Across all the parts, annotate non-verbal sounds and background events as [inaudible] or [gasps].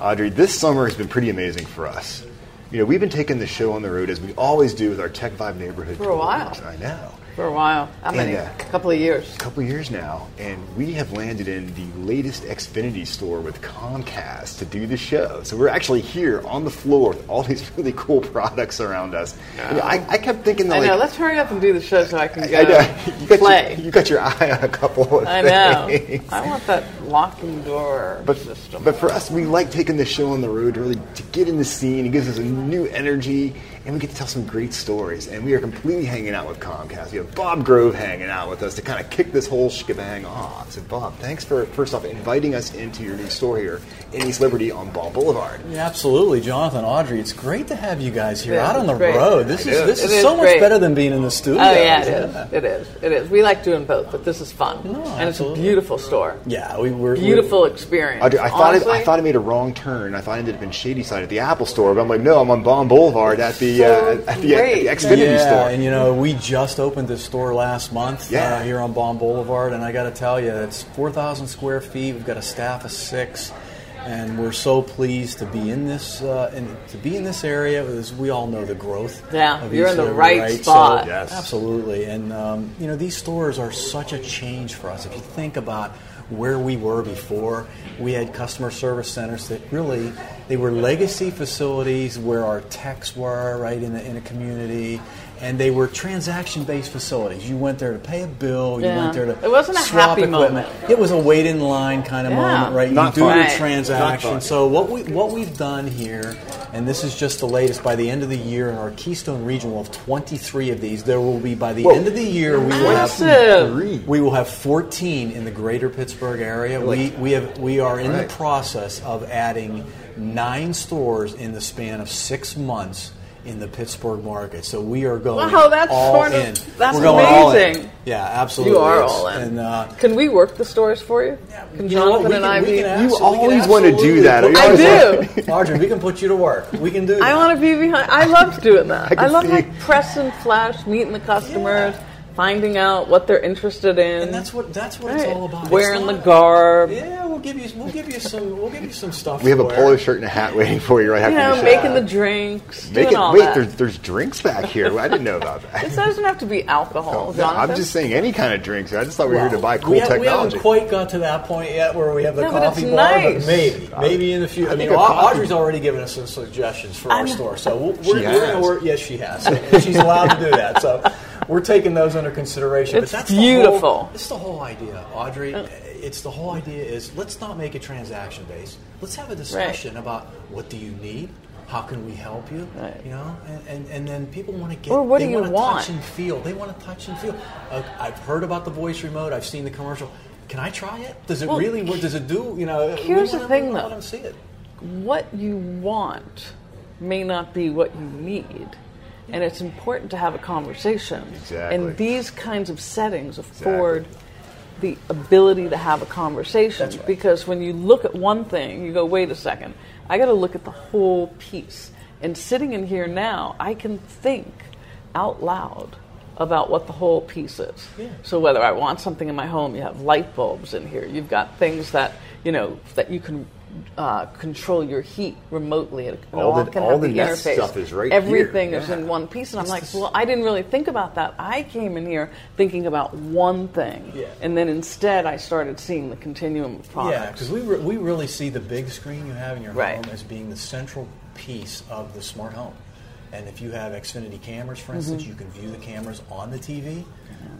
Audrey, this summer has been pretty amazing for us. You know, we've been taking the show on the road as we always do with our Tech Vibe neighborhood. For a while. I know. For a while. How many? Uh, A couple of years. A couple years now, and we have landed in the latest Xfinity store with Comcast to do the show. So we're actually here on the floor with all these [laughs] really cool products around us. You know, I, I kept thinking that I like, know. Let's hurry up and do the show so I can go I know. [laughs] You got, play. Your, you got your eye on a couple of I know. things. I want that locking door But, system. but for us, we like taking the show on the road really to get in the scene. It gives us a new energy, and we get to tell some great stories. And we are completely hanging out with Comcast. We have Bob Grove hanging out with us to kind of kick this whole shebang off. So, Bob, thanks for first off inviting us into your new store here in East Liberty on Baum Boulevard. Yeah, absolutely, Jonathan, Audrey. It's great to have you guys here Yeah, out on the great. road. This I is know. this It is is so much better than being in the studio. Oh yeah, it is. It is. It is. We like doing both, but this is fun, No, and it's a beautiful store. Yeah, we were Beautiful experience. Audrey, I thought, it, I thought I made a wrong turn. I thought I ended up in Shadyside at the Apple store, but I'm like, no, I'm on Baum Boulevard at the, So uh, at the, at the Xfinity yeah, store. and you know, we just opened this store last month Yeah. uh, here on Baum Boulevard, and I got to tell you, it's 4,000 square feet. We've got a staff of six, and we're so pleased to be in this uh, in, to be in this area. As we all know, the growth. Yeah, of you're East in the Liberty, right So- spot. Yes. absolutely. And um, you know, these stores are such a change for us. If you think about where we were before, we had customer service centers that really they were legacy facilities where our techs were right in a, in a community. And they were transaction-based facilities. You went there to pay a bill. You Yeah. went there to It wasn't a swap happy equipment. moment. It was a wait in line kind of Yeah. moment, right? Not you do fun. your Right. transaction. Not fun. So what we what we've done here, and this is just the latest. By the end of the year, in our Keystone region, we'll have 23 of these. There will be by the Whoa. end of the year, we will have Massive. we will have 14 in the greater Pittsburgh area. We, we have we are in Right. the process of adding nine stores in the span of six months in the Pittsburgh market. So we are going Wow, that's all sort of- in. that's We're going all in. amazing. Yeah, absolutely. You are It's- all in. And, uh, Can we work the stores for you? Can you? Jonathan We and I be? You can always wanna do that. I do. Audrey, [laughs] we can put you to work. We can do that. I want to be behind. I love doing that. [laughs] I I, love like press and flash, meeting the customers, finding out what they're interested in. And that's what that's what Right. it's all about. Wearing the not- garb. Yeah, we'll give you we'll give you some we'll give you some stuff. We have a wear. polo shirt and a hat waiting for you right after You know, the show. making the drinks, Make doing it, all wait, that. there's, there's drinks back here. I didn't know about that. This doesn't have to be alcohol, No, Jonathan. I'm just saying any kind of drinks. I just thought we were here to buy cool we, ha- we haven't quite got to that point yet where we have the No, but coffee it's bar, nice. but maybe, maybe in the future. I, I mean, think coffee- Audrey's already given us some suggestions for our I'm- store, so we'll, [laughs] She we're, we're has. Yes, she has. She's allowed to do that. So we're taking those under consideration. It's but that's The beautiful. whole, it's the whole idea, Audrey. It's the whole idea is let's not make it transaction based. Let's have a discussion about what do you need. How can we help you? Right. You know, and, and, and then people want to get. Or what they do you wanna want? Touch and feel. They want to touch and feel. Uh, I've heard about the voice remote. I've seen the commercial. Can I try it? Does it Well, really work? Does it do? You know. here's the thing, though. See it. what you want may not be what you need. And it's important to have a conversation. Exactly. And these kinds of settings afford the ability to have a conversation right. because when you look at one thing, you go, wait a second, I got to look at the whole piece. And sitting in here now, I can think out loud about what the whole piece is. Yeah. So whether I want something in my home, you have light bulbs in here. You've got things that you know that you can uh, control your heat remotely. It All the- can all have the the Nest interface. stuff is right here. Everything is Yeah. in one piece, and I'm like, well, I didn't really think about that. I came in here thinking about one thing, Yeah. and then instead I started seeing the continuum of products. Yeah, because we, re- we really see the big screen you have in your Right. home as being the central piece of the smart home. And if you have Xfinity cameras, for Mm-hmm. instance, you can view the cameras on the TV.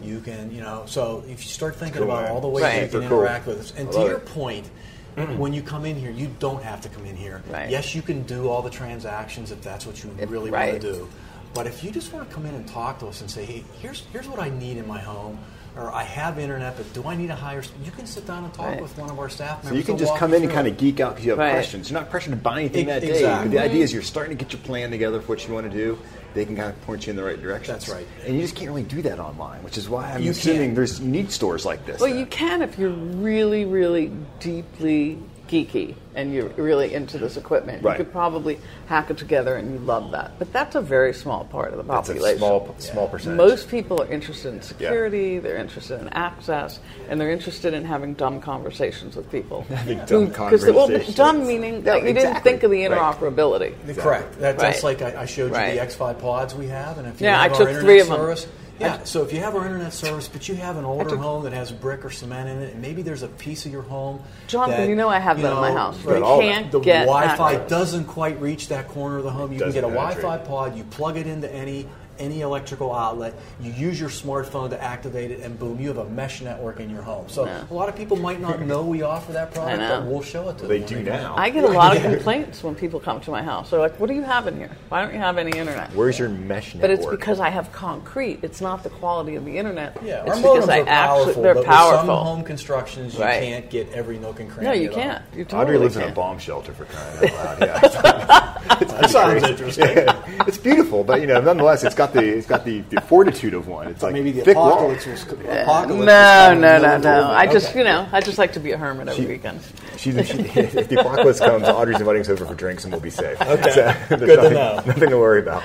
You can, you know, so if you start thinking Cool, about all the ways Right. you can They're cool. interact with us, and to your it. point, Mm-hmm. when you come in here, you don't have to come in here. Right. Yes, you can do all the transactions if that's what you If- really right. want to do. But if you just want to come in and talk to us and say, hey, here's here's what I need in my home, or I have internet, but do I need a higher? You can sit down and talk Right. with one of our staff members. So you can just come in and kind of geek out because you have Right. questions. You're not pressured to buy anything E- that day. But exactly. the idea is you're starting to get your plan together for what you want to do. They can kind of point you in the right direction. That's right. And you just can't really do that online, which is why I'm You assuming can't. there's you need stores like this. Well, then. you can if you're really, really deeply geeky and you're really into this equipment, Right. you could probably hack it together and you love that. But that's a very small part of the population. That's a small small percentage. Most people are interested in security, they're interested in access, and they're interested in having dumb conversations with people. [laughs] Having Who- dumb 'cause the- well, conversations. dumb meaning that No, you didn't think of the Right. interoperability. Correct. That, That's Right. like I, I showed you Right. the xFi pods we have, and if you Yeah, have I our took internet three of them. service, yeah. So if you have our internet service, but you have an older home that has brick or cement in it, and maybe there's a piece of your home. Jonathan, that, you know I have you that in my house. Got We all that. can't the get Wi-Fi access. doesn't quite reach that corner of the home. You can get a. Wi-Fi pod. You plug it into any any electrical outlet. You use your smartphone to activate it, and boom, you have a mesh network in your home. So Yeah. a lot of people might not [laughs] know we offer that product, but we'll show it to They them. They do now. I get a lot of [laughs] complaints when people come to my house. They're like, "What do you have in here? Why don't you have any internet?" Where's your mesh network? But it's because I have concrete. It's not the quality of the internet. Yeah, it's our because modems I are powerful, they're but powerful. with some home constructions, you Right. can't get every nook and cranny. no, you can't. You totally Audrey lives in can't. a bomb shelter for crying out loud. [laughs] Yeah, That sounds interesting. It's beautiful, but you know, nonetheless, it's got the it's got the, the fortitude of one. It's like Maybe the thick apocalypse walls. was No, apocalypse. no, coming no, no, no. it. I just, Okay. you know, I just like to be a hermit over She- weekends. She's, she, if the apocalypse comes, Audrey's inviting us over for drinks, and we'll be safe. Okay. So, there's Good to nothing, know. Nothing to worry about.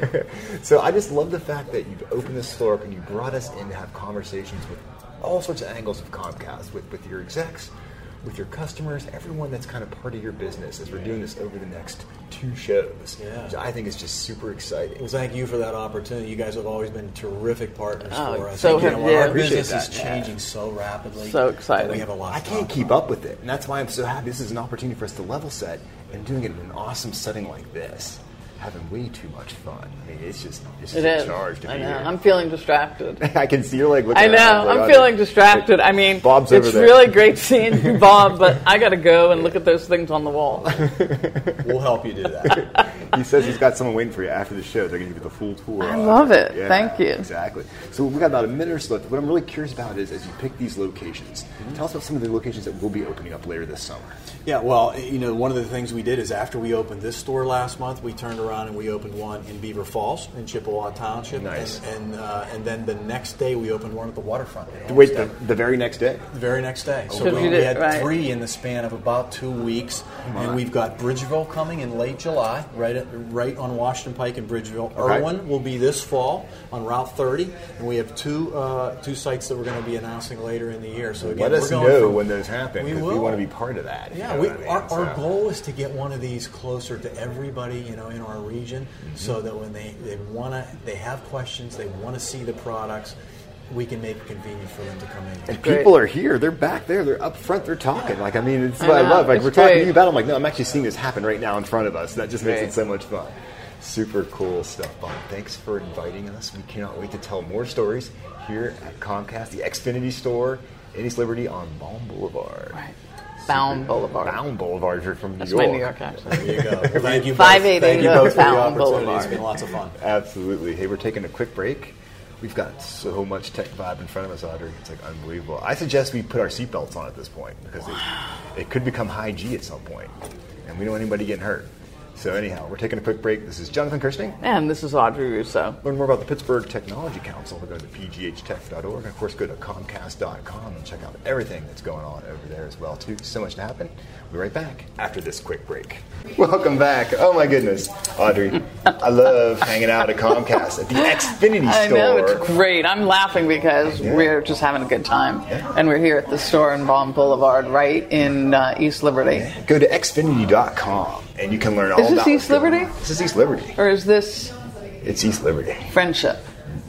[laughs] so I just love the fact that you've opened this store up and you brought us in to have conversations with all sorts of angles of Comcast, with, with your execs, with your customers, everyone that's kind of part of your business as we're doing this over the next two shows. Yeah. Which I think is just super exciting. Well, thank you for that opportunity. You guys have always been terrific partners Oh, for us. so And, you know, you. Our business is that. changing so rapidly. So that exciting. We have a lot. I can't keep about. up with it, and that's why I'm so happy. This is an opportunity for us to level set and doing it in an awesome setting like this. Having way too much fun. I mean, it's just it's It just is. a charge to I be know. here. I'm feeling distracted. [laughs] I can see you're like looking I know. around, like, I'm oh, feeling dude. distracted. I mean, Bob's it's over there. really great seeing you, [laughs] Bob, but I got to go and look at those things on the wall. [laughs] We'll help you do that. he says he's got someone waiting for you after the show. They're going to give you the full tour. I love it. Thank you. Exactly. So we got about a minute or so left. What I'm really curious about is as you pick these locations, Mm-hmm. tell us about some of the locations that will be opening up later this summer. Yeah, well, you know, one of the things we did is after we opened this store last month, we turned around and we opened one in Beaver Falls in Chippewa Township. Nice. And and, uh, and then the next day we opened one at the waterfront. Wait, the, the very next day. The very next day. So Because we, you we had right. three in the span of about two weeks, and we've got Bridgeville coming in late July, right at, right on Washington Pike in Bridgeville. Okay. Irwin will be this fall on Route 30, and we have two uh, two sites that we're going to be announcing later in the year. So again, Let us we're going know from- when those happen We because we, want to be part of that. you Yeah, know we, I mean? our, our goal is to get one of these closer to everybody, you know, in our region, Mm-hmm. so that when they, they want to, they have questions, they want to see the products, we can make it convenient for them to come in. And Great. people are here. They're back there. They're up front. They're talking. Like I mean, it's I what I know. love. Like It's we're talking to you about. it. I'm like, no, I'm actually seeing this happen right now in front of us. That just makes Great. it so much fun. Super cool stuff, Bob. Thanks for inviting us. We cannot wait to tell more stories here at Comcast, the Xfinity store in East Liberty on Baum Boulevard. Right. Baum Boulevard. Baum Boulevard. If you're from New That's York. my New York accent. There you go. Well, thank you both. 588 Thank you both for the Bound opportunity. Boulevard. It's been lots of fun. Absolutely. Hey, we're taking a quick break. We've got so much tech vibe in front of us, Audrey. It's like unbelievable. I suggest we put our seatbelts on at this point because it, it could become high G at some point, and we don't want anybody getting hurt. So anyhow, we're taking a quick break. This is Jonathan Kersting. And this is Audrey Russo. Learn more about the Pittsburgh Technology Council. Go to pghtech.org. And of course, go to comcast.com and check out everything that's going on over there as well, too. So much to happen. We'll be right back after this quick break. Welcome back. Oh, my goodness. Audrey, I love hanging out at Comcast at the [laughs] Xfinity I store. know, it's great. I'm laughing because we're just having a good time. And we're here at the store in Baum Boulevard, right in uh, East Liberty. Go to xfinity.com and you can learn all Is this East Liberty? This is East Liberty. Or is this It's East Liberty. friendship?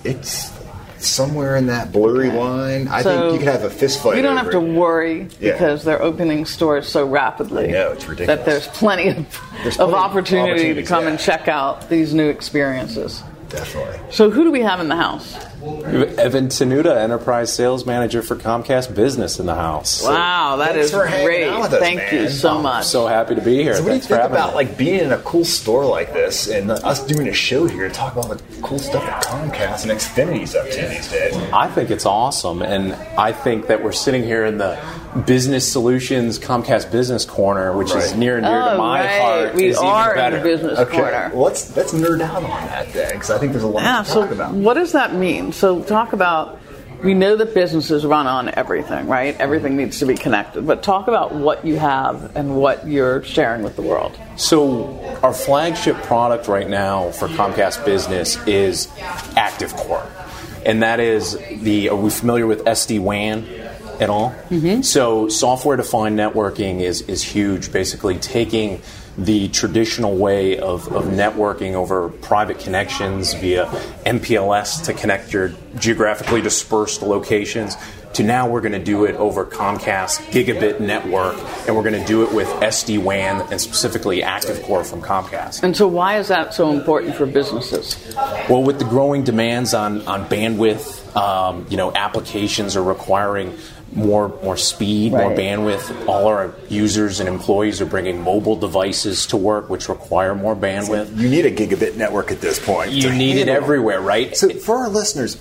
It's somewhere in that blurry line. I So, think you could have a fist fight. You don't have to it. worry Yeah. because they're opening stores so rapidly. Know, it's ridiculous. That there's plenty of, There's plenty of opportunity to come yeah. and check out these new experiences. Definitely. So, who do we have in the house? Evan Tenuta, Enterprise Sales Manager for Comcast Business in the house. Wow, that thanks is for great. out with us, Thank you so much. So happy to be here. So what do you think about me. like being in a cool store like this and us doing a show here to talk about the cool stuff that Comcast and Xfinity's up to these days? I think it's awesome, and I think that we're sitting here in the Business Solutions Comcast Business Corner, which is near and dear Oh, to my right. heart. We is even are in better. the business Okay, corner. well, let's let's nerd out on that then because I think there's a lot Yeah, to so talk about. what does that mean? So talk about we know that businesses run on everything, right? Everything needs to be connected. But talk about what you have and what you're sharing with the world. So, our flagship product right now for Comcast Business is ActiveCore. And that is the, are we familiar with SD WAN at all? Mm-hmm. So, software defined networking is, is huge, basically taking the traditional way of, of networking over private connections via MPLS to connect your geographically dispersed locations to now we're going to do it over Comcast gigabit network, and we're going to do it with SD WAN and specifically ActiveCore from Comcast. And so, why is that so important for businesses? Well, with the growing demands on on bandwidth, um, you know, applications are requiring more more speed, more bandwidth. All our users and employees are bringing mobile devices to work, which require more bandwidth. You need a gigabit network at this point. You to need it everywhere, right? So, for our listeners,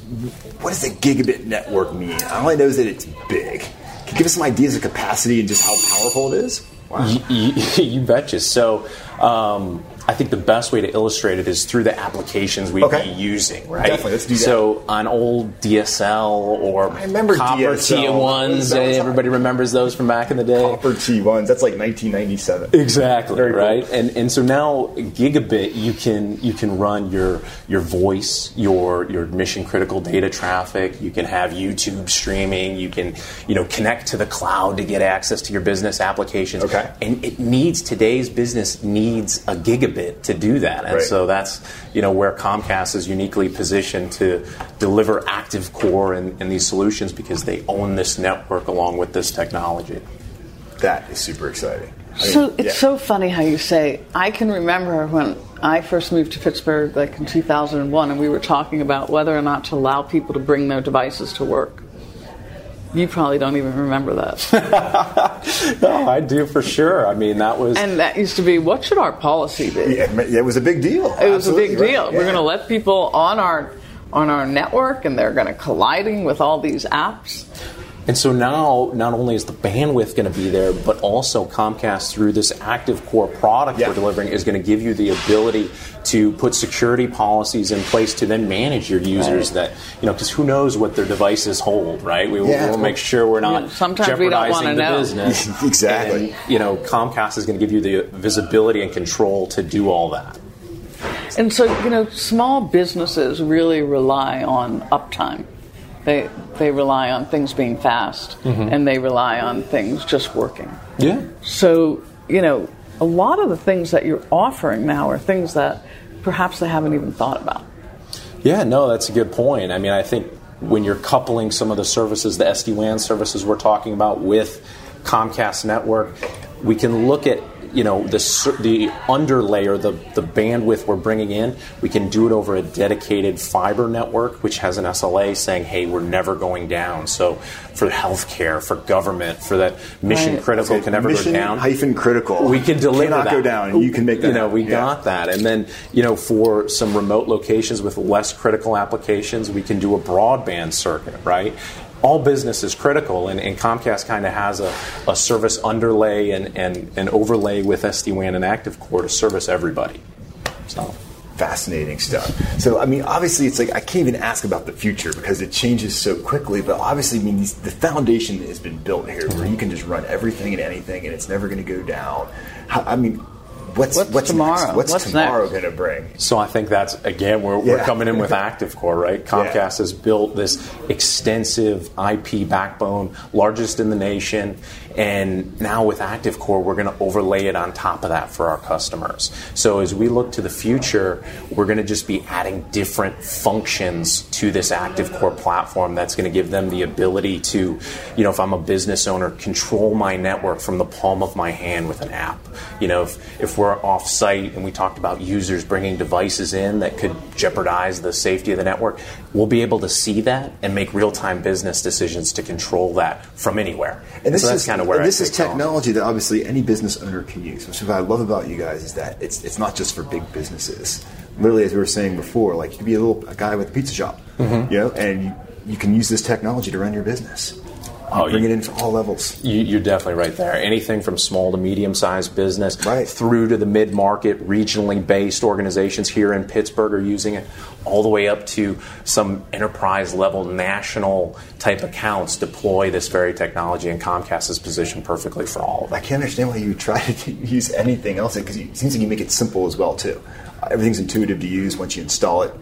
what does a gigabit network mean? All I know is that it's big. Can you give us some ideas of capacity and just how powerful it is? Wow. You, you, [laughs] you betcha. So, um, I think the best way to illustrate it is through the applications we'd Okay. be using, right? Definitely, let's do that. So, on old DSL or I remember copper DSL. T1s, That was- everybody remembers those from back in the day. Copper T1s, that's like 1997. Exactly Very cool. right, and and so now gigabit you can you can run your your voice, your your mission critical data traffic. You can have YouTube streaming. You can you know connect to the cloud to get access to your business applications. Okay. and it needs today's business needs a gigabit to do that, and Right. so that's you know where Comcast is uniquely positioned to deliver ActiveCore and, and these solutions because they own this network along with this technology. That is super exciting. I mean, So it's yeah. so funny how you say. I can remember when I first moved to Pittsburgh, like in 2001, and we were talking about whether or not to allow people to bring their devices to work. You probably don't even remember that. [laughs] No, I do for sure. I mean, that was and that used to be what should our policy be? Yeah, it was a big deal. It was a big right. deal. We're going to let people on our on our network, and they're going to colliding with all these apps. And so now, not only is the bandwidth going to be there, but also Comcast, through this ActiveCore product Yeah. we're delivering, is going to give you the ability to put security policies in place to then manage your users. Right. That you know, because who knows what their devices hold, right? We Yeah. will make sure we're not Yeah, sometimes we don't jeopardizing wanna the know. business. [laughs] Exactly. And, you know, Comcast is going to give you the visibility and control to do all that. And so, you know, small businesses really rely on uptime. They they rely on things being fast, mm-hmm. and they rely on things just working. Yeah. So, you know, a lot of the things that you're offering now are things that perhaps they haven't even thought about. Yeah, no, that's a good point. I mean, I think when you're coupling some of the services, the SD WAN services we're talking about, with Comcast network, we can look at you know the the underlayer, the the bandwidth we're bringing in. We can do it over a dedicated fiber network, which has an SLA saying, "Hey, we're never going down." So for healthcare, for government, for that mission Right. critical Okay, can never mission go down hyphen critical. we can deliver Cannot that. go down, you can make that. You know, we. Yeah. got that, and then you know, for some remote locations with less critical applications, we can do a broadband circuit, right? All business is critical, and, and Comcast kind of has a, a service underlay and, and an overlay with SD WAN and ActiveCore to service everybody. So. fascinating stuff. So, I mean, obviously, it's like I can't even ask about the future because it changes so quickly. But obviously, I mean, these, the foundation has been built here where you can just run everything and anything, and it's never going to go down. How, I mean, what's What's what's tomorrow? Next? What's, What's tomorrow going to bring? So I think that's again we're, we're coming in with ActiveCore, right? Comcast has built this extensive IP backbone, largest in the nation, and now with ActiveCore, we're going to overlay it on top of that for our customers. So as we look to the future, we're going to just be adding different functions to this ActiveCore platform. That's going to give them the ability to, you know, if I'm a business owner, control my network from the palm of my hand with an app. You know, if, if we're off site and we talked about users bringing devices in that could jeopardize the safety of the network, we'll be able to see that and make real time business decisions to control that from anywhere. And this so is kind of where and I this is technology that obviously any business owner can use. Which is what I love about you guys is that it's it's not just for big businesses. Literally, as we were saying before, like you could be a little a guy with a pizza shop, Mm-hmm. you know, and you, you can use this technology to run your business. Oh, bring you- it in for all levels. You, you're definitely right there. Anything from small to medium sized business Right. through to the mid market, regionally based organizations here in Pittsburgh are using it, all the way up to some enterprise level national type accounts deploy this very technology, and Comcast is positioned perfectly for all of I can't understand why you try [laughs] to use anything else because it seems like you make it simple as well too. Everything's intuitive to use. Once you install it,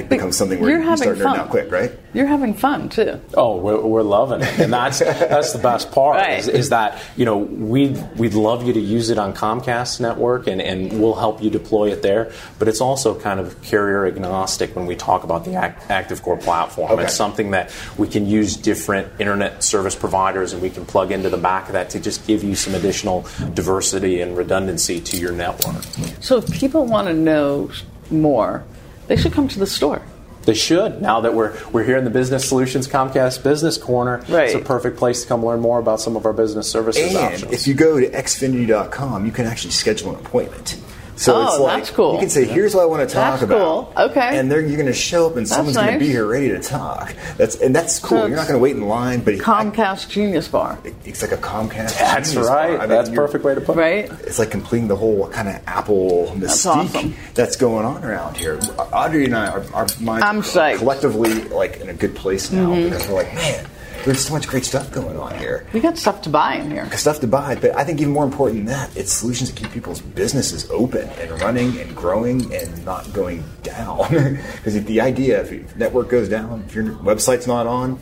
it becomes something where you're you having start nerding fun. out quick, right? You're having fun too. Oh, we're, we're loving it, and that's [laughs] that's the best part. Right. Is, is that you know we'd we'd love you to use it on Comcast network, and, and we'll help you deploy it there. But it's also kind of carrier agnostic when we talk about the Act, ActiveCore platform. Okay. It's something that we can use different internet service providers, and we can plug into the back of that to just give you some additional diversity and redundancy to your network. So if people want to know more, they should come to the store. They should. Now that we're we're here in the Business Solutions Comcast Business Corner, it's a perfect place to come learn more about some of our business services And options. if you go to xfinity.com, you can actually schedule an appointment. So Oh, it's like that's cool. you can say, "Here's what I want to talk That's about." cool. Okay. And they're, you're going to show up, and someone's going to be here ready to talk. That's and that's cool. So you're not going to wait in line, but Comcast Genius Bar, it's like a Comcast. That's Genius right. bar. I mean, That's perfect way to put it. right? It's like completing the whole kind of Apple mystique that's, awesome. going on around here. Audrey and I, our, our minds I'm are psyched. collectively like in a good place now Mm-hmm. because we're like, man, there's so much great stuff going on here. We got stuff to buy in here. Stuff to buy, but I think even more important than that, it's solutions that keep people's businesses open and running and growing and not going down. [laughs] Because the idea, if your network goes down, if your website's not on,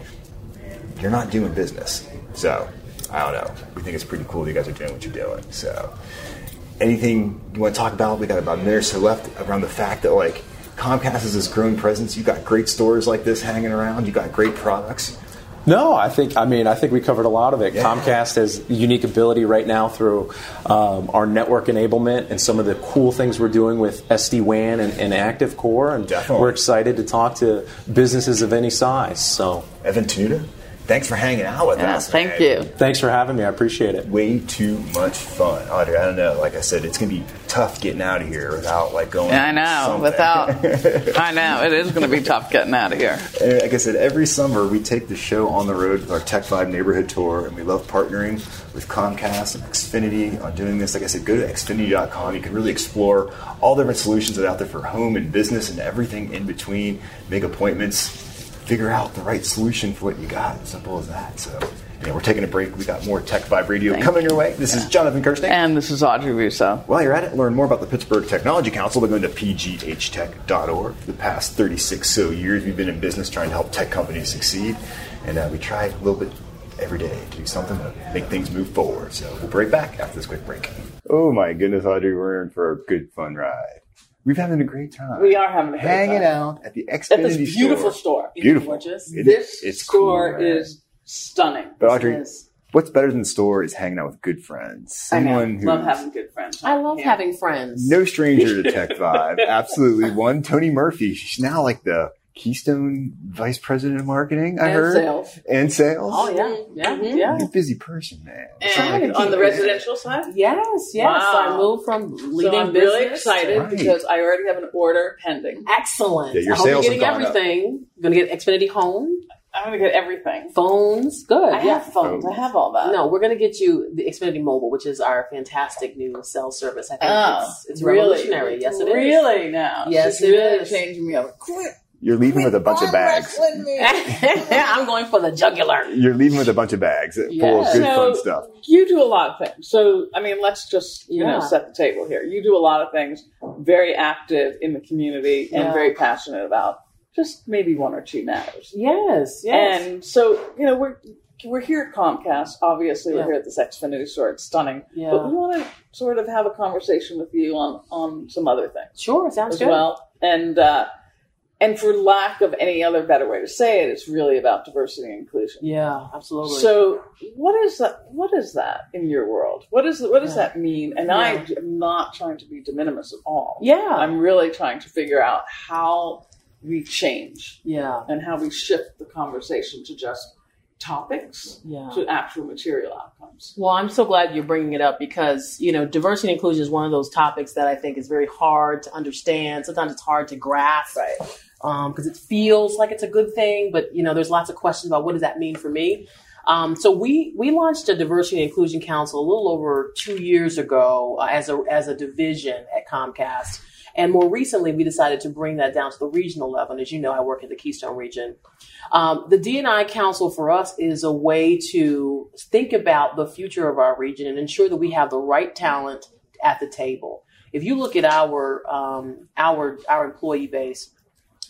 you're not doing business. So, I don't know. We think it's pretty cool that you guys are doing what you're doing. So, anything you want to talk about? We got about a minute or so left around the fact that like Comcast is this growing presence. You've got great stores like this hanging around. You've got great products. No, I think I mean I think we covered a lot of it. Yeah. Comcast has unique ability right now through um, our network enablement and some of the cool things we're doing with SD WAN and, and ActiveCore, and Definitely. we're excited to talk to businesses of any size. So Evan Tenuta, thanks for hanging out with Yeah, us. thank man. you. thanks for having me. I appreciate it. way too much fun. Audrey, I don't know. Like I said, it's gonna be tough getting out of here without like going. Yeah, I know. Without, [laughs] I know it is going to be tough getting out of here. And like I said, every summer we take the show on the road with our Tech Vibe neighborhood tour, and we love partnering with Comcast and Xfinity on doing this. Like I said, go to xfinity.com. You can really explore all the different solutions that are out there for home and business and everything in between. Make appointments, figure out the right solution for what you got. Simple as that. So. Yeah, we're taking a break. We got more Tech Vibe Radio Thank coming your way. This is Jonathan Kersting. And this is Audrey Russo. While you're at it, learn more about the Pittsburgh Technology Council by going to pghtech.org. For the past 36 so years, we've been in business trying to help tech companies succeed, and uh, we try a little bit every day to do something to make things move forward. So we'll be right back after this quick break. Oh my goodness, Audrey, we're in for a good fun ride. We've having a great time. We are having a great hanging time. out at the Xfinity At this beautiful store. Beautiful. Gorgeous. It- This it's store cool, man. is stunning. But Audrey, Yes. what's better than the store is hanging out with good friends. I. Someone who Love having good friends. I love Yeah. having friends. No stranger to Tech [laughs] Vibe. Absolutely. One, Tony Murphy. She's now like the Keystone Vice President of Marketing, I And heard. sales. And sales. Oh yeah, Yeah, Mhm. yeah. You're a busy person, man. And on the residential side? Yes, yes. Wow. I moved from leading So I'm really business excited Right. because I already have an order pending. Excellent. Yeah, your I hope you're sales getting gone up. everything. Going to get Xfinity Home, I'm going to get everything. phones. Good. I yeah. have phones. I have all that. No, we're going to get you the Xfinity Mobile, which is our fantastic new cell service. I think Oh, it's, it's really? revolutionary. Yes, it is. Really now? Yes, She's it really is. changing me up. Quit You're leaving with a bunch of bags. [laughs] I'm going for the jugular. You're leaving with a bunch of bags full Yeah. of good So- fun stuff. You do a lot of things. So, I mean, let's just, you know, set the table here. You do a lot of things, very active in the community and very passionate about just maybe one or two matters. Yes, yes. And so, you know, we're we're here at Comcast. Obviously, we're here at this Xfinity store. It's stunning. Yeah. But we want to sort of have a conversation with you on on some other things sure, sounds as good. well. And uh, and for lack of any other better way to say it, it's really about diversity and inclusion. Yeah, absolutely. So, what is that? What is that in your world? What is what does Yeah. that mean? And Yeah. I am not trying to be de minimis at all. yeah, I'm really trying to figure out how we change yeah, and how we shift the conversation to just topics yeah. to actual material outcomes. Well, I'm so glad you're bringing it up because, you know, diversity and inclusion is one of those topics that I think is very hard to understand. Sometimes it's hard to grasp Right. Because it feels like it's a good thing, but, you know, there's lots of questions about what does that mean for me. Um, so we we launched a diversity and inclusion council a little over two years ago uh, as a as a division at Comcast. And more recently, we decided to bring that down to the regional level. And as you know, I work in the Keystone region. Um, the DNI Council for us is a way to think about the future of our region and ensure that we have the right talent at the table. If you look at our um, our our employee base,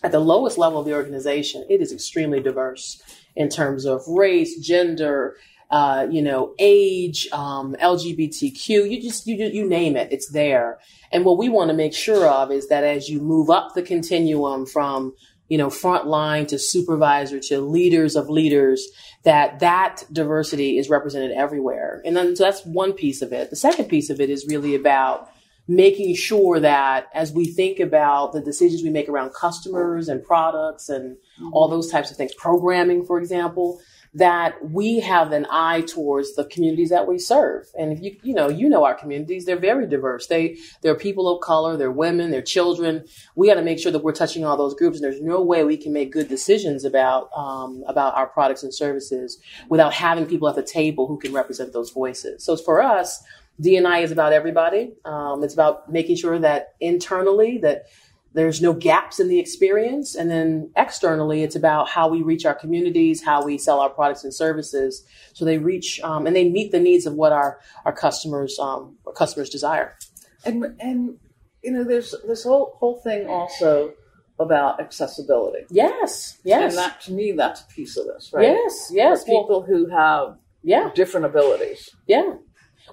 at the lowest level of the organization, it is extremely diverse in terms of race, gender, uh, you know, age, um, LGBTQ, you just, you, you name it, it's there. And what we want to make sure of is that as you move up the continuum from, you know, frontline to supervisor to leaders of leaders, that that diversity is represented everywhere. And then so that's one piece of it. The second piece of it is really about making sure that as we think about the decisions we make around customers and products and all those types of things, programming, for example, that we have an eye towards the communities that we serve. And if you you know you know our communities, they're very diverse. They they're people of color, they're women, they're children. We got to make sure that we're touching all those groups. And there's no way we can make good decisions about um, about our products and services without having people at the table who can represent those voices. So for us, DNI is about everybody. Um, it's about making sure that internally that there's no gaps in the experience. And then externally, it's about how we reach our communities, how we sell our products and services, so they reach um, and they meet the needs of what our our customers um, our customers desire. And and you know, there's this whole whole thing also about accessibility. Yes, yes, And that to me, that's a piece of this, right? yes, yes. For people who have yeah, different abilities. Yeah.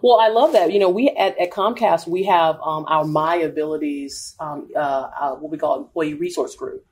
Well, I love that. You know, we at, at Comcast we have um, our My Abilities, um, uh, uh, what we call employee resource group,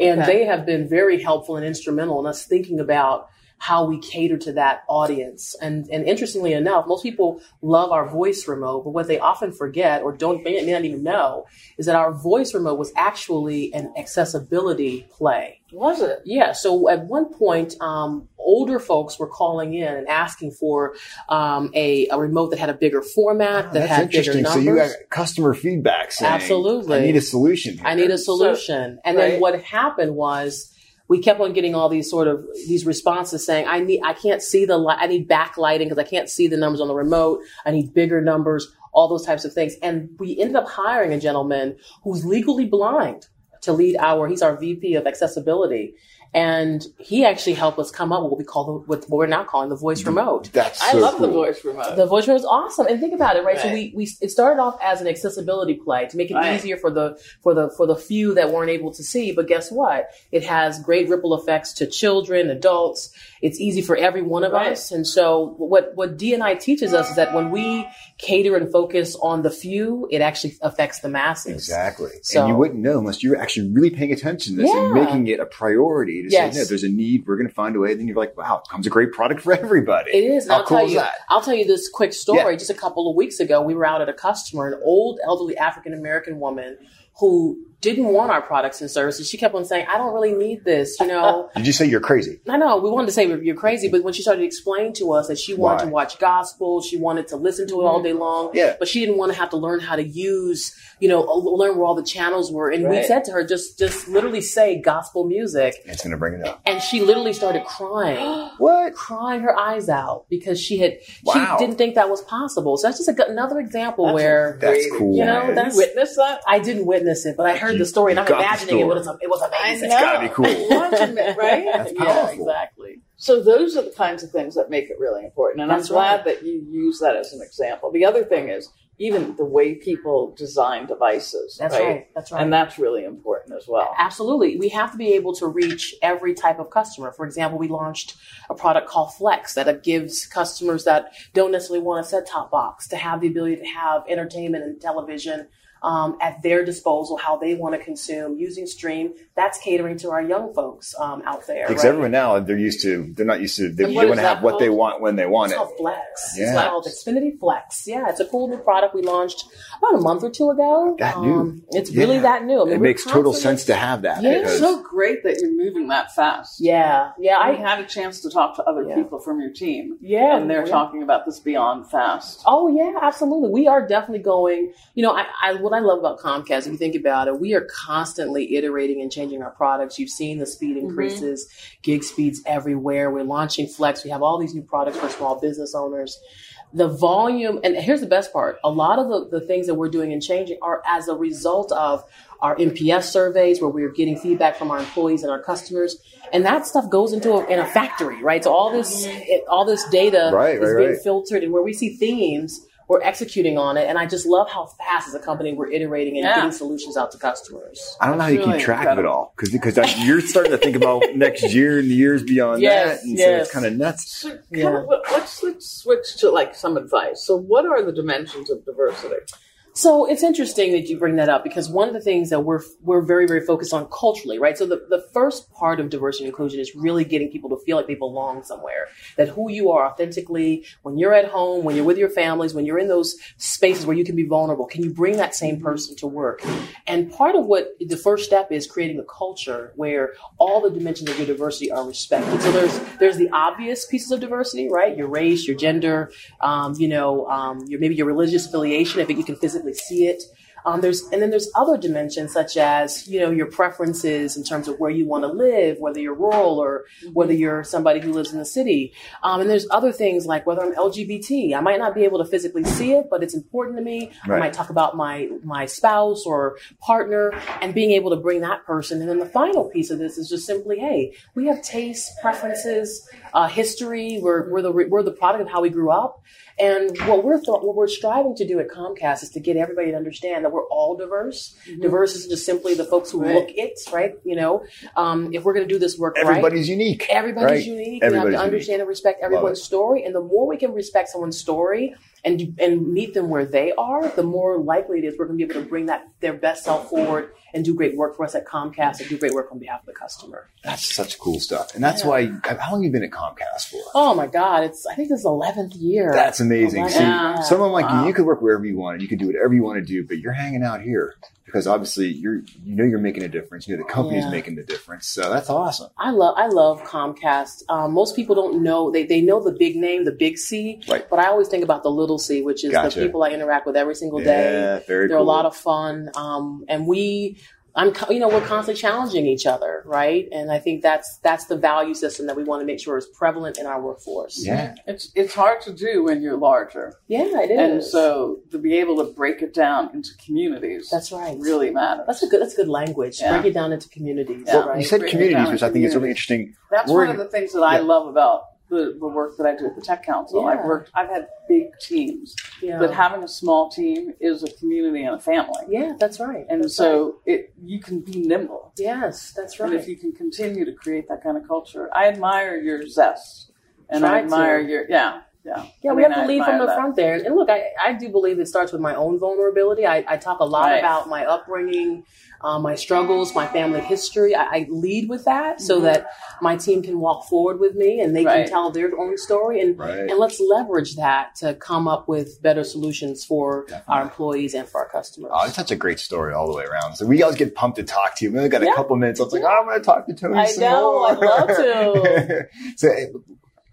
and Okay. they have been very helpful and instrumental in us thinking about how we cater to that audience. And and interestingly enough, most people love our voice remote, but what they often forget or don't may, may not even know is that our voice remote was actually an accessibility play. Was it? Yeah. So at one point, um, older folks were calling in and asking for um, a, a remote that had a bigger format, that Oh, That's had bigger interesting. So you got customer feedback saying, Absolutely. I need a solution. Here. I need a solution. and then right. what happened was we kept on getting all these sort of these responses saying, I need, I can't see the light, I need backlighting because I can't see the numbers on the remote. I need bigger numbers, all those types of things. And we ended up hiring a gentleman who's legally blind to lead our, he's our VP of accessibility. And he actually helped us come up with what we call the, what we're now calling the voice remote. That's I so love the voice remote. The voice remote is awesome, and think about it, right? So we, we it started off as an accessibility play to make it Right. easier for the for the for the few that weren't able to see. But guess what? It has great ripple effects to children, adults. It's easy for every one of Right. us. And so what what DNI teaches us is that when we cater and focus on the few, it actually affects the masses. Exactly. So- and you wouldn't know unless you're actually really paying attention to this and making it a priority to Yes. say, no, there's a need. We're going to find a way. Then you're like, wow, it comes a great product for everybody. It is. And How I'll cool tell is you. that? I'll tell you this quick story. Yeah. Just a couple of weeks ago, we were out at a customer, an old elderly African American woman who didn't want our products and services. She kept on saying, "I don't really need this," you know. [laughs] Did you say you're crazy? I know we wanted to say you're crazy, but when she started to explain to us that she wanted Why? to watch gospel, she wanted to listen to it all mm-hmm. day long, Yeah. but she didn't want to have to learn how to use, you know, uh, learn where all the channels were. And we said to her, just, just literally say gospel music, It's going to bring it up. and she literally started crying [gasps] What? crying her eyes out because she had Wow. she didn't think that was possible. So that's just a, another example That's where That's Great. cool. You know, man. that's- you witness that? I didn't witness it, but I heard You- the story and I'm imagining it. story. Was, it was amazing. I know. gotta be cool. [laughs] It, right? [laughs] That's Yeah, exactly. So those are the kinds of things that make it really important. And That's I'm glad right. that you use that as an example. The other thing is even the way people design devices. That's right. That's right. And that's really important as well. Absolutely. We have to be able to reach every type of customer. For example, we launched a product called Flex that gives customers that don't necessarily want a set top box to have the ability to have entertainment and television um, at their disposal, how they want to consume using Stream. That's catering to our young folks um, out there. Because right? everyone now, they're used to, they're not used to, they, And they want to have that what they want when they want It's it. Flex. Yeah. It's called Xfinity Flex. Yeah, it's a cool new product we launched about a month or two ago. That new. Um, it's really Yeah. that new. I mean, It makes total sense to have that. Yeah, It's so great that you're moving that fast. Yeah, yeah. I I had a chance to talk to other Yeah. people from your team. Yeah, And they're yeah. talking about this beyond fast. Oh yeah, absolutely. We are definitely going. You know, I, I what I love about Comcast, if you think about it, we are constantly iterating and changing our products. You've seen the speed mm-hmm. increases, gig speeds everywhere. We're launching Flex. We have all these new products for small business owners. The volume, and here's the best part: a lot of the, the things that we're doing and changing are as a result of our NPS surveys, where we're getting feedback from our employees and our customers, and that stuff goes into a, in a factory, right? So all this, mm-hmm. all this data Right, is right, being right. filtered, and where we see themes, we're executing on it. And I just love how fast, as a company, we're iterating and Yeah. getting solutions out to customers. I don't know how you Really keep track of it all because because you're starting to think about [laughs] next year and the years beyond Yes, that, and so it's kind of nuts. So, kind Yeah. of, let's, let's switch to like some advice. So, what are the dimensions of diversity? So it's interesting that you bring that up because one of the things that we're we're very very focused on culturally, right? So the, the first part of diversity and inclusion is really getting people to feel like they belong somewhere. That who you are authentically, when you're at home, when you're with your families, when you're in those spaces where you can be vulnerable, can you bring that same person to work? And part of what the first step is creating a culture where all the dimensions of your diversity are respected. So there's there's the obvious pieces of diversity, right? Your race, your gender, um, you know, um, your maybe your religious affiliation, if you can physically see it. Um, there's and then there's other dimensions such as you know your preferences in terms of where you want to live, whether you're rural or whether you're somebody who lives in the city. Um, and there's other things like whether I'm LGBT. I might not be able to physically see it, but it's important to me. I might talk about my my spouse or partner and being able to bring that person. And then the final piece of this is just simply, hey, we have tastes, preferences, uh, history. We're we're the we're the product of how we grew up. And what we're th- what we're striving to do at Comcast is to get everybody to understand that we're all diverse. Diverse isn't just simply the folks who Right. look it, right? You know, um, if we're going to do this work right, Everybody's unique. Everybody's right? unique. Everybody's we have to unique. understand and respect everyone's story. And the more we can respect someone's story and and meet them where they are, the more likely it is we're going to be able to bring that their best self forward and do great work for us at Comcast and do great work on behalf of the customer. That's such cool stuff, and that's why. How long have you been at Comcast for? Oh my God! It's I think this is eleventh year. That's amazing. Oh Eleven, See, Yeah. someone like Wow. you, you could work wherever you want, and you could do whatever you want to do, but you're hanging out here because obviously you're, you know, you're making a difference. You know, the company's Yeah. making the difference. So that's awesome. I love I love Comcast. Um, most people don't know they they know the big name, the big C, Right. but I always think about the little C, which is Gotcha. the people I interact with every single day. Yeah, very They're cool. a lot of fun, um, and we. I'm, you know, we're constantly challenging each other, right? And I think that's that's the value system that we want to make sure is prevalent in our workforce. yeah. It's it's hard to do when you're larger, yeah, it is. and so to be able to break it down into communities that's right. really matters. That's a good. That's good language. Yeah. Break it down into communities. Yeah. Well, right? you said Break communities, which I think is really interesting. That's We're- one of the things that I love about the, the work that I do at the Tech Council. Yeah. I've worked, I've had big teams, yeah. but having a small team is a community and a family. yeah, that's right. And That's so it you can be nimble. yes, that's right. And if you can continue to create that kind of culture, I admire your zest, and Try I admire to. your yeah, yeah. Yeah, I we mean, have to I lead from the that. front there. And look, I, I do believe it starts with my own vulnerability. I, I talk a lot Right. about my upbringing, uh, my struggles, my family history. I, I lead with that so that my team can walk forward with me and they Mm-hmm. Right. can tell their own story. And, Right. and let's leverage that to come up with better solutions for our employees and for our customers. Oh, it's such a great story all the way around. So we always get pumped to talk to you. We only got a couple minutes. I was like, oh, I'm going to talk to Tony. I some know, more. I'd love to. [laughs] so,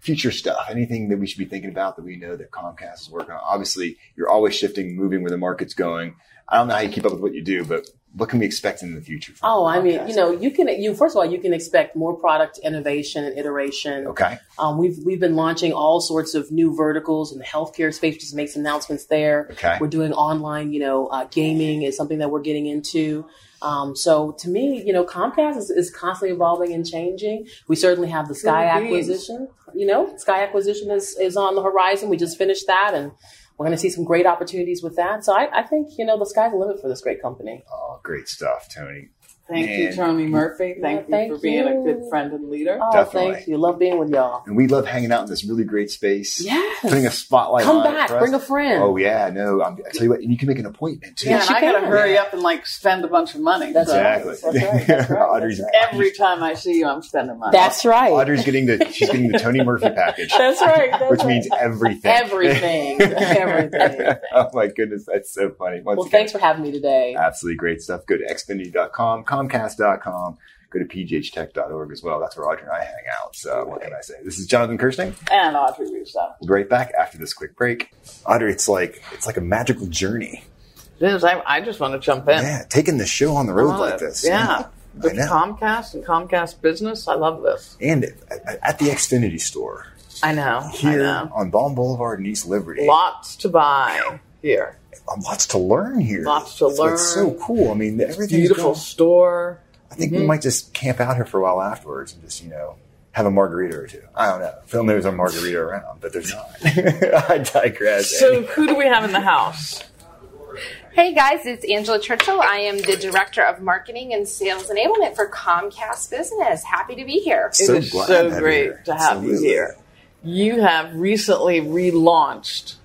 future stuff. Anything that we should be thinking about that we know that Comcast is working on? Obviously, you're always shifting, moving where the market's going. I don't know how you keep up with what you do, but what can we expect in the future? from Oh, I mean, you know, you can. You first of all, you can expect more product innovation and iteration. Okay. Um, we've we've been launching all sorts of new verticals in the healthcare space. Just make some announcements there. Okay. We're doing online, you know, uh, gaming is something that we're getting into. Um, so to me, you know, Comcast is, is constantly evolving and changing. We certainly have the Sky Good acquisition. You know, Sky acquisition is is on the horizon. We just finished that, and we're going to see some great opportunities with that. So I, I think you know the sky's the limit for this great company. Oh, great stuff, Tony. Thank you, Man. Tony Murphy. Thank you thank for being a good friend and leader. Oh, Definitely. thank you. Love being with y'all. And we love hanging out in this really great space. Yes. Putting a spotlight Come on it back. Bring a friend. Oh, yeah, no. I'm, I tell you what, and you can make an appointment too. Yeah, Yes, I you got to can. hurry up and like spend a bunch of money. That's so right. Exactly. That's right. [laughs] That's right. Audrey's, Every time I see you, I'm spending money. That's right. Audrey's getting the she's getting the Tony Murphy package, [laughs] That's right. That's which right. means everything. everything. [laughs] everything. oh my goodness, that's so funny. Once Well, again, thanks for having me today. absolutely great stuff. Go to xfinity.com. Comcast.com. Go to pghtech.org as well. That's where Audrey and I hang out. So what can I say? This is Jonathan Kersting. And Audrey Russo. We'll be right back after this quick break. Audrey, it's like it's like a magical journey. It is. I, I just want to jump in. Yeah, taking the show on the road like it. this. Yeah. I With. Comcast and Comcast Business, I love this. And at the Xfinity store I know. here I know. on Baum Boulevard in East Liberty. Lots to buy here. Lots to learn here. Lots to learn. It's so cool. I mean, everything's Beautiful going- store. I think Mm-hmm. we might just camp out here for a while afterwards and just, you know, have a margarita or two. I don't know. Phil knows a margarita around, but there's not. [laughs] I digress. So who do we have in the house? Hey guys, it's Angela Churchill. I am the Director of Marketing and Sales Enablement for Comcast Business. Happy to be here. So it is glad so to have you great here. to have you here. You have recently relaunched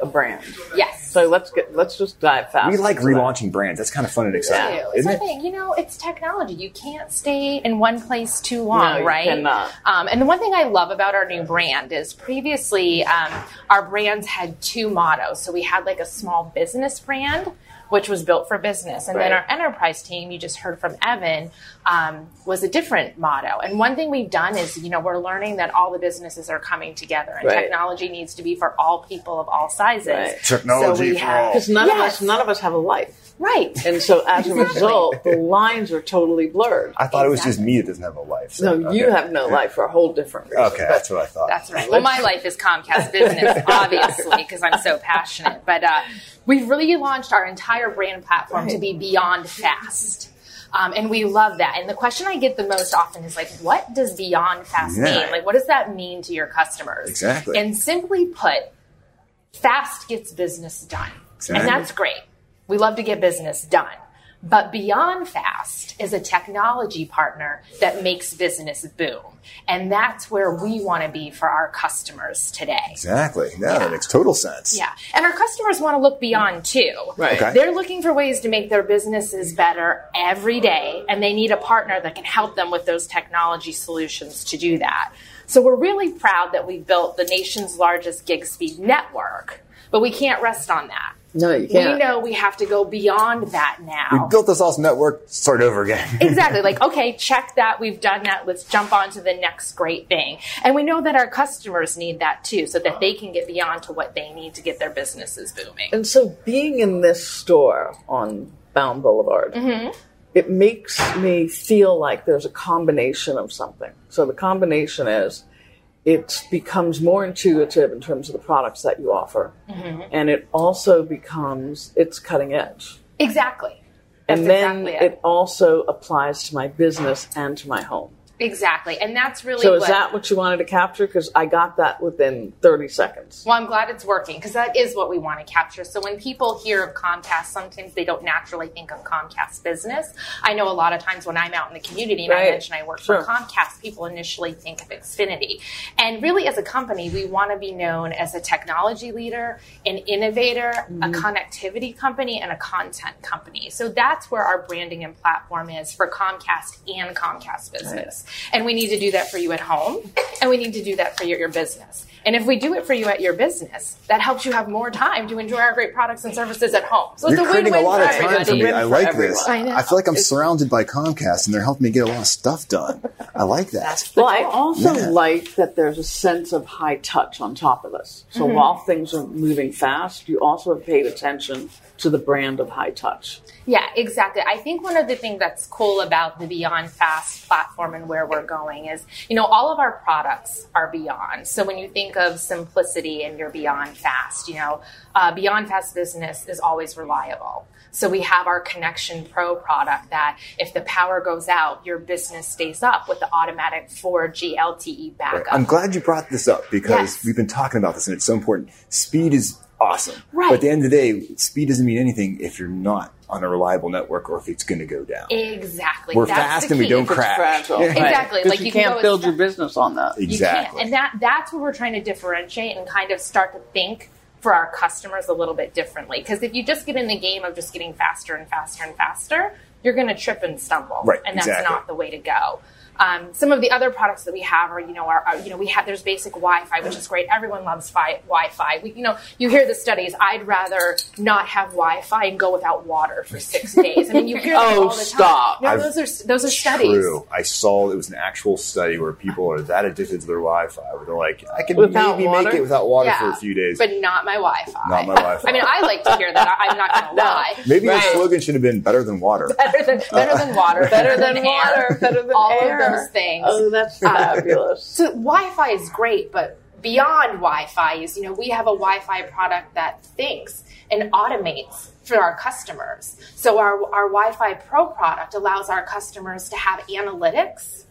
a brand. Yes. So let's get let's just dive fast. we like into that. relaunching brands. That's kind of fun and exciting, It's isn't the it? thing, you know, it's technology. You can't stay in one place too long, No, you right? cannot. Um, and the one thing I love about our new brand is previously um, our brands had two mottos. So we had like a small business brand, which was built for business, and then our enterprise team, you just heard from Evan, um, was a different motto. And one thing we've done is, you know, we're learning that all the businesses are coming together, and Right. technology needs to be for all people of all sizes. Right. Technology So for have- all. Because none of us none of us have a life. Right. And so as a result, the lines are totally blurred. I thought it was just me that doesn't have a life. so- No, you okay. have no life for a whole different reason. Okay, that's what I thought. That's right. Well, my life is Comcast business, [laughs] obviously, because I'm so passionate. But uh, we've really launched our entire brand platform to be beyond fast. Um, and we love that. And the question I get the most often is like, what does beyond fast Yeah. mean? Like, what does that mean to your customers? Exactly. And simply put, fast gets business done. Exactly. And that's great. We love to get business done. But Beyond Fast is a technology partner that makes business boom. And that's where we want to be for our customers today. Exactly. No, Yeah. that makes total sense. Yeah. And our customers want to look beyond too. Right. Okay. They're looking for ways to make their businesses better every day, and they need a partner that can help them with those technology solutions to do that. So we're really proud that we built the nation's largest gig speed network, but we can't rest on that. No, you can't. We know we have to go beyond that now. We built this awesome network. Start over again. [laughs] Exactly. Like, okay, check that. We've done that. Let's jump on to the next great thing. And we know that our customers need that too, so that they can get beyond to what they need to get their businesses booming. And so being in this store on Baum Boulevard, Mm-hmm. it makes me feel like there's a combination of something. So the combination is it becomes more intuitive in terms of the products that you offer. Mm-hmm. And it also becomes it's cutting edge. Exactly. And then exactly it also applies to my business and to my home. Exactly. And that's really So what, is that what you wanted to capture? Because I got that within 30 seconds. well, I'm glad it's working because that is what we want to capture. So when people hear of Comcast, sometimes they don't naturally think of Comcast business. I know a lot of times when I'm out in the community and I Right. mention I work Sure. for Comcast, people initially think of Xfinity. And really, as a company, we want to be known as a technology leader, an innovator, a mm-hmm. connectivity company, and a content company. So that's where our branding and platform is for Comcast and Comcast business. And we need to do that for you at home, and we need to do that for your, your business. And if we do it for you at your business, that helps you have more time to enjoy our great products and services at home. So it's You're a creating win-win a lot for of time everybody. for me. I like everyone. this. I know. feel like I'm surrounded by Comcast, and they're helping me get a lot of stuff done. I like that. That's the Well, I also Yeah. like that there's a sense of high touch on top of this. So Mm-hmm. while things are moving fast, you also have paid attention to the brand of high touch. Yeah, exactly. I think one of the things that's cool about the Beyond Fast platform and where we're going is, you know, all of our products are beyond. So when you think of simplicity and you're beyond fast, you know, uh, Beyond Fast business is always reliable. So we have our Connection Pro product that if the power goes out, your business stays up with the automatic 4G LTE E backup. I'm glad you brought this up because Yes. we've been talking about this, and it's so important. Speed is awesome, Right. but at the end of the day, speed doesn't mean anything if you're not on a reliable network or if it's going to go down. Exactly. We're That's fast and we don't crash. Yeah. Exactly. Because Like, you, you can can't build your business on that. You Exactly. can't. And that that's what we're trying to differentiate and kind of start to think for our customers a little bit differently. Because if you just get in the game of just getting faster and faster and faster, you're going to trip and stumble. Right, And that's exactly. not the way to go. Um, some of the other products that we have are, you know, are, are you know we have there's basic Wi-Fi, which is great. Everyone loves fi- Wi-Fi. We, you know, you hear the studies. I'd rather not have Wi-Fi and go without water for six [laughs] days. I mean, you hear them Oh, all the time. stop. No, I've- those are those are studies. True. I saw it was an actual study where people are that addicted to their Wi-Fi. Where they're like, I can Without maybe water? make it without water Yeah, for a few days. but not my Wi-Fi. Not my Wi-Fi. [laughs] I mean, I like to hear that. I- I'm not going [laughs] to lie. maybe Right. the slogan should have been better than water. Better than better than water, Better than air, water, better than all air. Those things. Oh, that's um, fabulous. So Wi-Fi is great, but beyond Wi-Fi is, you know, we have a Wi-Fi product that thinks and automates for our customers. So our, our Wi-Fi Pro product allows our customers to have analytics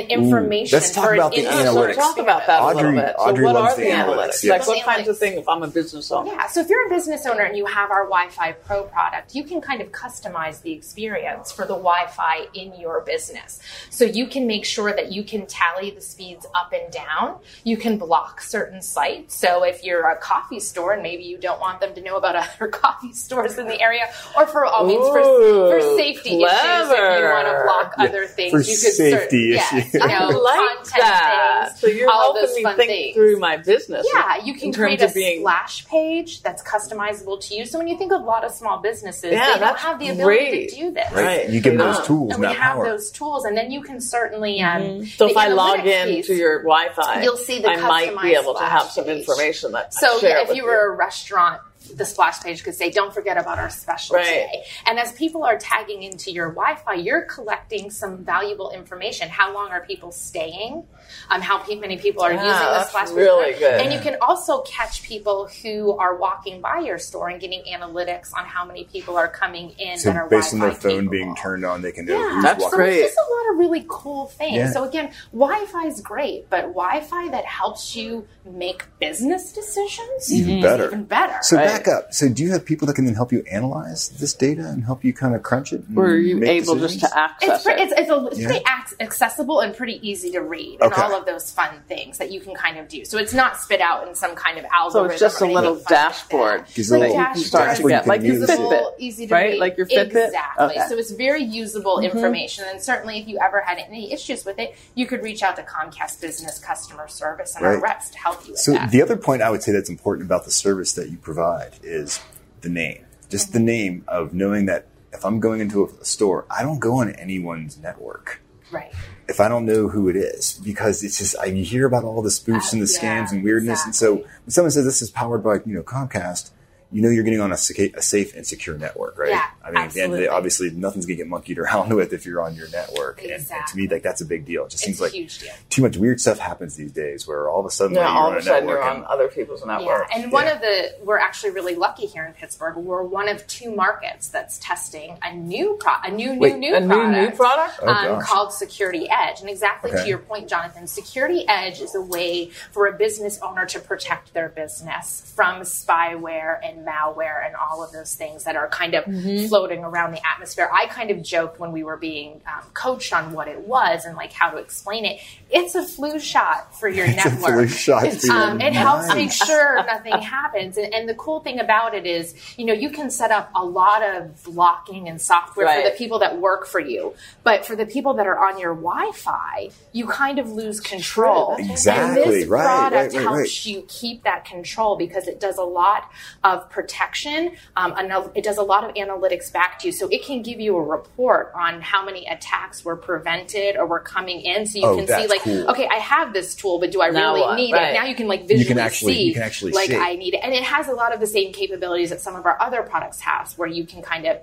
and information let's talk for about the instant analytics. So talk about that a little bit. So Audrey what loves are the the analytics, analytics? yeah. Like what The kinds of analytics. things if I'm a business owner? Yeah, so if you're a business owner and you have our Wi-Fi Pro product, you can kind of customize the experience for the Wi-Fi in your business. So you can make sure that you can tally the speeds up and down. You can block certain sites. So if you're a coffee store and maybe you don't want them to know about [laughs] other coffee stores in the area, or for all means for, for Ooh, safety issues, if you want to block Yeah, other things, for you could safety yes, issues. You [laughs] know, I like content that. things, so you're all helping those me fun think things. through my business. Yeah, you can create a of being splash page that's customizable to you. So when you think of a lot of small businesses, Yeah, they don't have the ability great. to do this. Right. You give them those tools And and we have power. those tools, and then you can certainly. Um, So if I log analytics in piece- to your Wi-Fi, You'll see the I might be able to have some information that I So share yeah, if with you were a restaurant, the splash page could say, "Don't forget about our special Right. today." And as people are tagging into your Wi-Fi, you're collecting some valuable information. How long are people staying? Um, how pe- many people are Yeah, using the that's splash page? really good. And you can also catch people who are walking by your store and getting analytics on how many people are coming in so that are based on their phone capable. being turned on, they can know Yeah, who's That's walking. great. So it's just a lot of really cool things. Yeah. So again, Wi-Fi is great, but Wi-Fi that helps you make business decisions Even is better. Even better. So Right. back up. So do you have people that can then help you analyze this data and help you kind of crunch it? and Or are you able decisions? just to access it's, pre- it? it's, it's, a, it's Yeah. pretty ac- accessible and pretty easy to read, and Okay. all of those fun things that you can kind of do. So it's not spit out in some kind of algorithm. so algorithm. it's just a little anything fun like dashboard that. A you little can start to get, like your immediately see. Fitbit. Simple, easy to right? read. Like your Fitbit? Exactly. Okay. So it's very usable mm-hmm. information. And certainly, if you ever had any issues with it, you could reach out to Comcast Business Customer Service and our Right. reps to help you with So that. the other point I would say that's important about the service that you provide is the name. Just the mm-hmm. name of knowing that if I'm going into a store, I don't go on anyone's network. right. If I don't know who it is, because it's just I you hear about all the spoofs and the Uh, yeah, scams and weirdness, and so when someone says this is powered by you know Comcast, you know you're getting on a, seca- a safe and secure network, right? Yeah, I mean, absolutely. and obviously nothing's gonna get monkeyed around [laughs] with if you're on your network, and, and to me like that's a big deal. It just seems It's a like huge deal. too much weird stuff happens these days, where all of a sudden Yeah, like, all of a a sudden network you're on and- other people's network. Yeah, and one Yeah. of the we're actually really lucky here in Pittsburgh. We're one of two markets that's testing a new pro, a new new Wait, new a new product. new product? Oh, um, gosh. called Security Edge. And exactly Okay. to your point, Jonathan, Security Edge is a way for a business owner to protect their business from spyware and malware and all of those things that are kind of Mm-hmm. floating around the atmosphere. I kind of joked when we were being um, coached on what it was and like how to explain it. It's a flu shot for your [laughs] It's a network. flu shot for um, it helps mind. make sure [laughs] nothing happens. And, and the cool thing about it is, you know, you can set up a lot of blocking and software for the people that work for you, but for the people that are on your Wi-Fi, you kind of lose control. Exactly. And this Right, product right, right, helps right. you keep that control because it does a lot of protection. Um, and it does a lot of analytics back to you, so it can give you a report on how many attacks were prevented or were coming in, so you Oh, can see like, cool. okay, I have this tool, but do I Now really what? need Right. it? Now you can like visually can actually- see, you can actually like see. I need it, and it has a lot of the same capabilities that some of our other products have, where you can kind of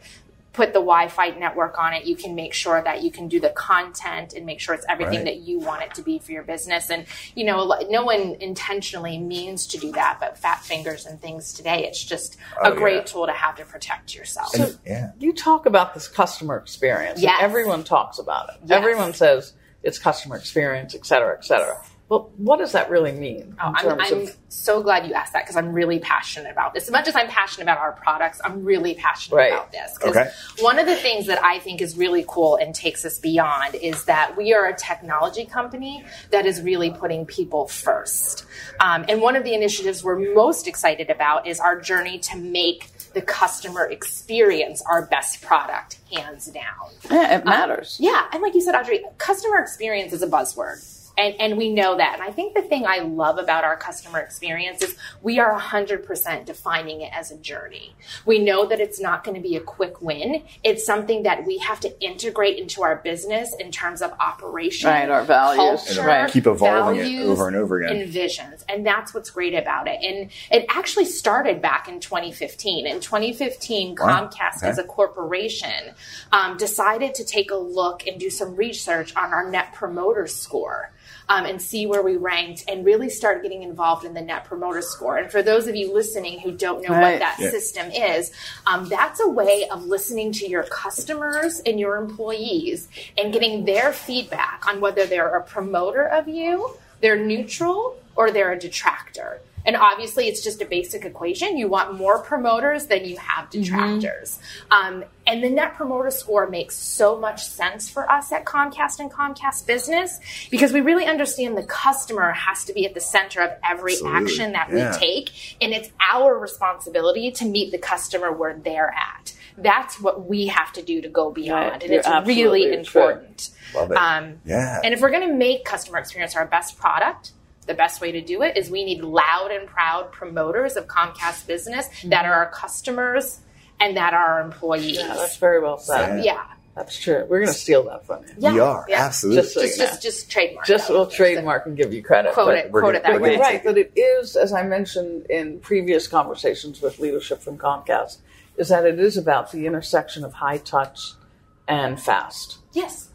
put the Wi-Fi network on it. You can make sure that you can do the content and make sure it's everything Right. that you want it to be for your business. And you know, no one intentionally means to do that, but fat fingers and things today, it's just Oh, a great yeah. tool to have to protect yourself. And- yeah. you talk about this customer experience. and Yes. everyone talks about it. Yes. Everyone says it's customer experience, et cetera, et cetera. But what does that really mean Oh, I'm, I'm of so glad you asked that because I'm really passionate about this. As much as I'm passionate about our products, I'm really passionate Right. about this. 'Cause Okay. One of the things that I think is really cool and takes us beyond is that we are a technology company that is really putting people first. Um, and one of the initiatives we're most excited about is our journey to make the customer experience our best product, hands down. Yeah, it matters. Um, yeah, and like you said, Audrey, customer experience is a buzzword. And, and we know that. And I think the thing I love about our customer experience is we are 100% defining it as a journey. We know that it's not going to be a quick win. It's something that we have to integrate into our business in terms of operation, Right, our values. culture, Right. Keep evolving it over and over again. and visions. And that's what's great about it. And it actually started back in 2015. In 2015, Wow. Comcast Okay. as a corporation um, decided to take a look and do some research on our net promoter score. Um, and see where we ranked and really start getting involved in the net promoter score. And for those of you listening who don't know Right. what that Yeah. system is, um, that's a way of listening to your customers and your employees and getting their feedback on whether they're a promoter of you, they're neutral, or they're a detractor. And obviously, it's just a basic equation. You want more promoters than you have detractors. Um, and the net promoter score makes so much sense for us at Comcast and Comcast Business because we really understand the customer has to be at the center of every Absolutely. action that Yeah. we take. And it's our responsibility to meet the customer where they're at. That's what we have to do to go beyond. Right. And it's really absolutely true. important. Love it. Um, yeah. and if we're going to make customer experience our best product, the best way to do it is we need loud and proud promoters of Comcast business that are our customers and that are our employees. Yeah, that's very well said. yeah. That's true. We're going to steal that from you. Yeah. we are Yeah. absolutely. Just so Just, just, just trademark. Just we'll trademark and give you credit. Quote it. we're Quote gonna- it that But way. you're right that it is, as I mentioned in previous conversations with leadership from Comcast, is that it is about the intersection of high touch and fast, Yes.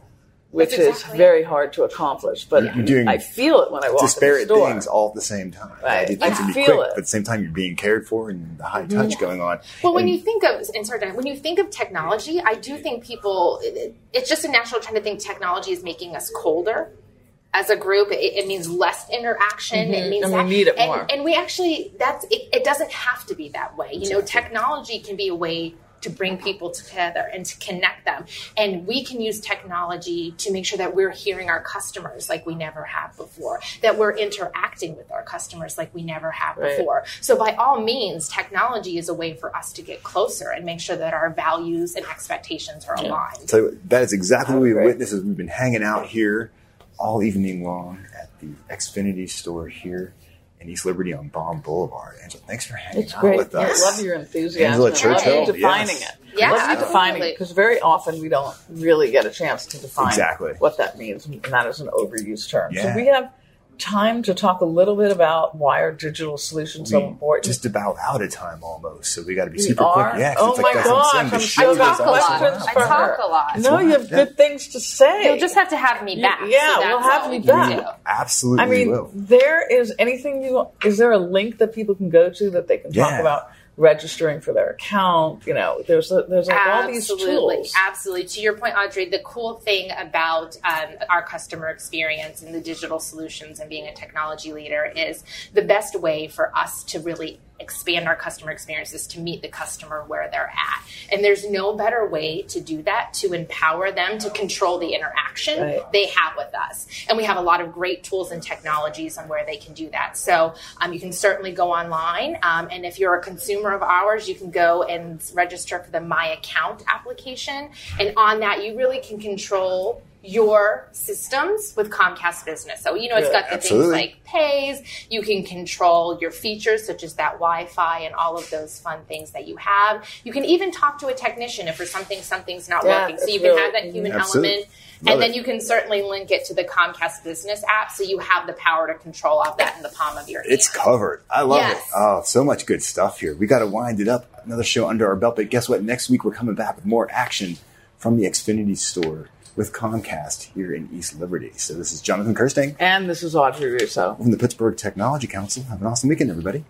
Which That's is exactly very hard to accomplish. But You're doing I feel it when I walk in the disparate store. things all at the same time. Right. Things I can feel quick, it. but at the same time, you're being cared for and the high touch going on. Well, when you think of and sorry, when you think of technology, I do think people. It, it's just a natural trend to think technology is making us colder. As a group, it, it means less interaction. It means Mm-hmm. And we that, need it and, more. And we actually, that's it, it. Doesn't have to be that way. You know, technology can be a way to bring people together and to connect them. And we can use technology to make sure that we're hearing our customers like we never have before, that we're interacting with our customers like we never have Right. before. So, by all means, technology is a way for us to get closer and make sure that our values and expectations are aligned. So that is exactly what we Great. witnessed as we've been hanging out here all evening long at the Xfinity store here in East Liberty on Baum Boulevard. Angela, thanks for hanging It's out great. with us. I love your enthusiasm. Angela I love Churchill, you defining yes. it. Yeah, I love you defining it because very often we don't really get a chance to define Exactly. what that means, and that is an overused term. Yeah. So we have time to talk a little bit about why are digital solutions so important. just about out of time almost, so we got to be We super are? quick. Yeah, 'cause oh it's my like that's gosh, insane. The I'm show sure is talk a lot. questions I talk her. a lot. No, you have Yeah. good things to say. You'll just have to have me back. yeah, so we'll have all you back. do. Absolutely I mean, will. there is anything you is there a link that people can go to that they can talk about registering for their account? You know, there's a, there's like all these tools. absolutely. To your point, Audrey, the cool thing about um, our customer experience and the digital solutions and being a technology leader is the best way for us to really expand our customer experiences to meet the customer where they're at. And there's no better way to do that to empower them to control the interaction Right. they have with us. And we have a lot of great tools and technologies on where they can do that. So um, you can certainly go online. Um, and if you're a consumer of ours, you can go and register for the My Account application. And on that, you really can control your systems with Comcast Business. So, you know, it's Good. got the Absolutely. things like pays, you can control your features such as that Wi-Fi and all of those fun things that you have. You can even talk to a technician if for something something's not Yeah, working. So you can really- have that human Absolutely. element. Love and then it. you can certainly link it to the Comcast Business app so you have the power to control all that in the palm of your hand. It's covered. I love Yes. it. Oh, so much good stuff here. We got to wind it up. Another show under our belt. But guess what? Next week we're coming back with more action from the Xfinity store with Comcast here in East Liberty. So this is Jonathan Kersting And this is Audrey Russo. from the Pittsburgh Technology Council. Have an awesome weekend, everybody.